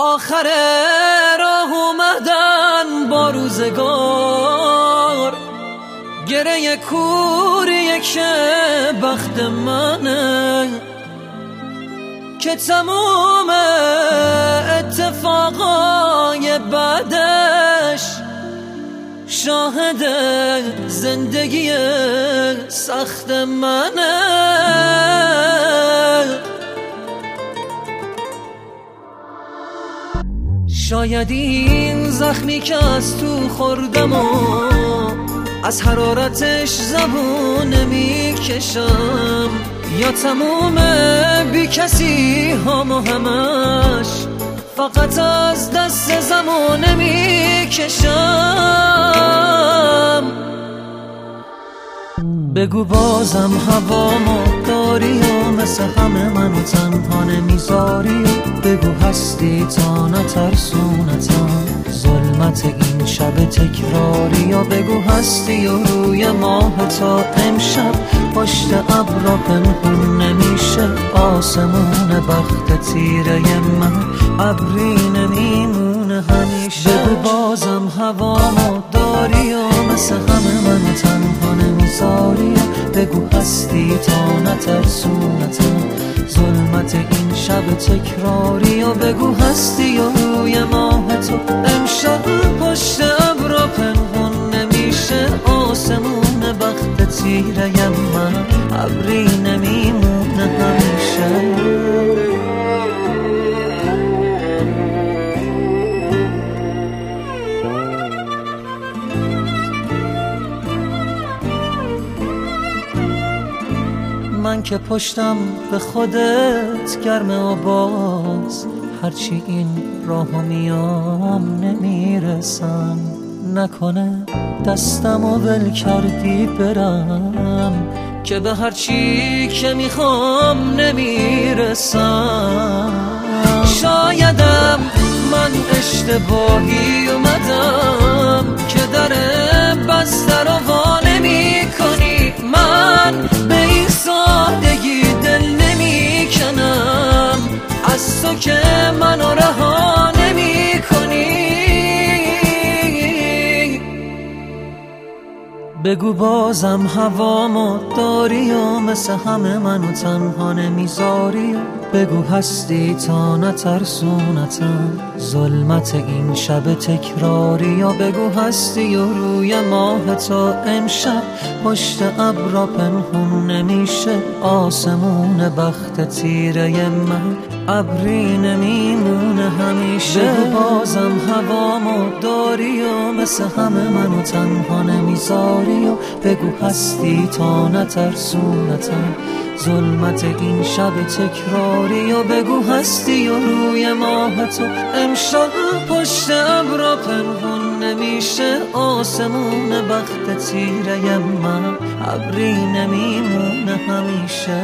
آخر راه اومدن با روزگار. گره کوریه که بخت منه که تموم اتفاقای بعدش شاهد زندگی سخت منه. شاید این زخمی که از تو خوردم و از حرارتش زبون نمی‌کشم یا تموم بی کسی هم و همش فقط از دست زمان نمی‌کشم بگو بازم هوامو داری و مثل همه منو تنها نمی‌ذاری. بگو هستی تا نترسونتم ظلمت این شب تکراری. یا بگو هستی و روی ماه تا امشب. پشت ابرا پنهون نمیشه. آسمون بخت تیره من. ابری نمیمونه همیشه. بگو بازم هوامو داری و مثل بگو هستی تا نترسونتم ظلمت این شب تکراری و بگو هستی و روی ماه تو. امشب پشت ابرا پنهون نمیشه آسمون بخت تیره من. ابری نمیمونه من که پشتم به خودت گرمه و باز هرچی این راه میام نمی‌رسم. نکنه دستم و ول کردی برم که به هرچی که می‌خوام نمی‌رسم. شایدم من اشتباهی اومدم تو که منو رها نمی کنی. بگو بازم هوامو داری و مثل همه منو تنها نمی‌ذاری. بگو هستی تا نترسونتم ظلمت این شب تکراری یا بگو هستی و روی ماه تا امشب. پشت ابرا پنهون نمیشه آسمون بخت تیره من. ابری نمیمونه همیشه بگو بازم هوامو داری و مثل همه منو تنها نمی‌ذاری و بگو هستی تا نترسونتم ظلمت این شب تکراری و بگو هستی و روی ماه تو. امشب پشت ابرا پنهون نمیشه آسمون بخت تیره من. ابری نمیمونه همیشه.